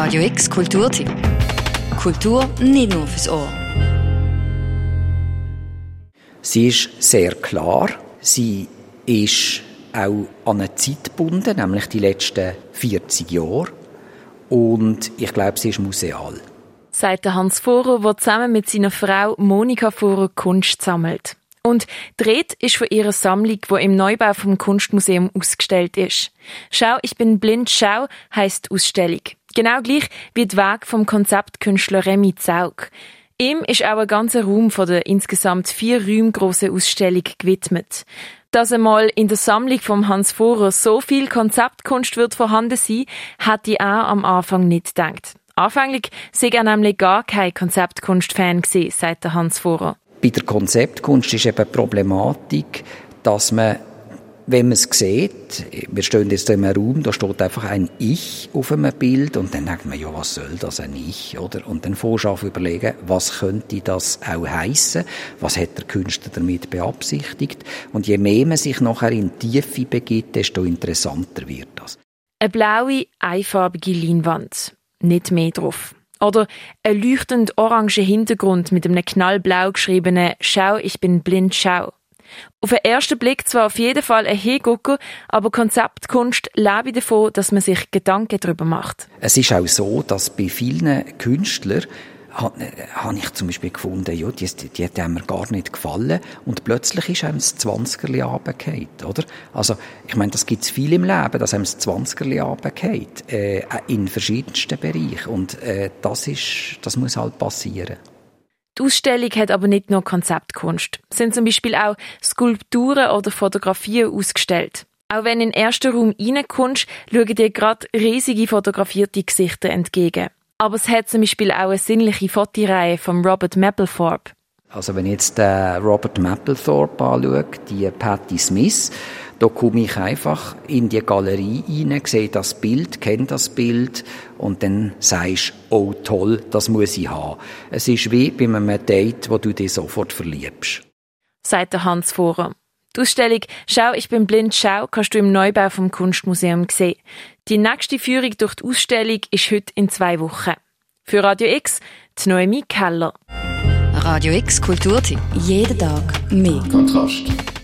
Radio X Kulturtipp. Kultur nicht nur fürs Ohr. Sie ist sehr klar. Sie ist auch an eine Zeit gebunden, nämlich die letzten 40 Jahre. Und ich glaube, sie ist museal. Sagt Hans Vorer, der zusammen mit seiner Frau Monika Vorer Kunst sammelt. Und dreht ist von ihrer Sammlung, wo im Neubau vom Kunstmuseum ausgestellt ist. Schau, ich bin blind, schau heisst Ausstellung. Genau gleich wie die Weg vom Konzeptkünstler Remy Zaug. Ihm ist auch ein ganzer Raum von der insgesamt vier Räume grossen Ausstellung gewidmet. Dass einmal in der Sammlung von Hans Vorer so viel Konzeptkunst wird vorhanden sein, hätte ich auch am Anfang nicht gedacht. Anfänglich sei er nämlich gar kein Konzeptkunst-Fan gewesen, sagt Hans Vorer. Bei der Konzeptkunst ist eben die Problematik, dass man, wenn man es sieht, wir stehen jetzt in einem Raum, da steht einfach ein Ich auf einem Bild und dann denkt man, ja, was soll das, ein Ich, oder? Und dann du überlegen, was könnte das auch heißen? Was hat der Künstler damit beabsichtigt? Und je mehr man sich nachher in die Tiefe begibt, desto interessanter wird das. Eine blaue, einfarbige Leinwand. Nicht mehr drauf. Oder ein leuchtend orange Hintergrund mit einem knallblau geschriebenen Schau, ich bin blind, schau. Auf den ersten Blick zwar auf jeden Fall ein Hingucker, aber Konzeptkunst lebe davon, dass man sich Gedanken darüber macht. Es ist auch so, dass bei vielen Künstlern habe ich zum Beispiel gefunden, ja, die, die, hat mir gar nicht gefallen und plötzlich ist einem das 20er runtergefallen, oder? Also, ich meine, das gibt es viel im Leben, dass einem das 20er runtergeht, äh, in verschiedensten Bereichen und äh, das ist, das muss halt passieren. Die Ausstellung hat aber nicht nur Konzeptkunst. Es sind zum Beispiel auch Skulpturen oder Fotografien ausgestellt. Auch wenn in den ersten Raum reinkommst, schauen dir gerade riesige fotografierte Gesichter entgegen. Aber es hat zum Beispiel auch eine sinnliche Fotoreihe von Robert Mapplethorpe. Also wenn ich jetzt den Robert Mapplethorpe anschaue, die Patti Smith, da komme ich einfach in die Galerie rein, sehe das Bild, kenne das Bild und dann sagst du, oh toll, das muss ich haben. Es ist wie bei einem Date, wo du dich sofort verliebst. Sagt der Hans Vorer. Die Ausstellung Schau, ich bin blind, schau kannst du im Neubau vom Kunstmuseum sehen. Die nächste Führung durch die Ausstellung ist heute in zwei Wochen. Für Radio X, die Noemi Keller. Radio X Kulturtipp. Jeden Tag mehr. Kontrast.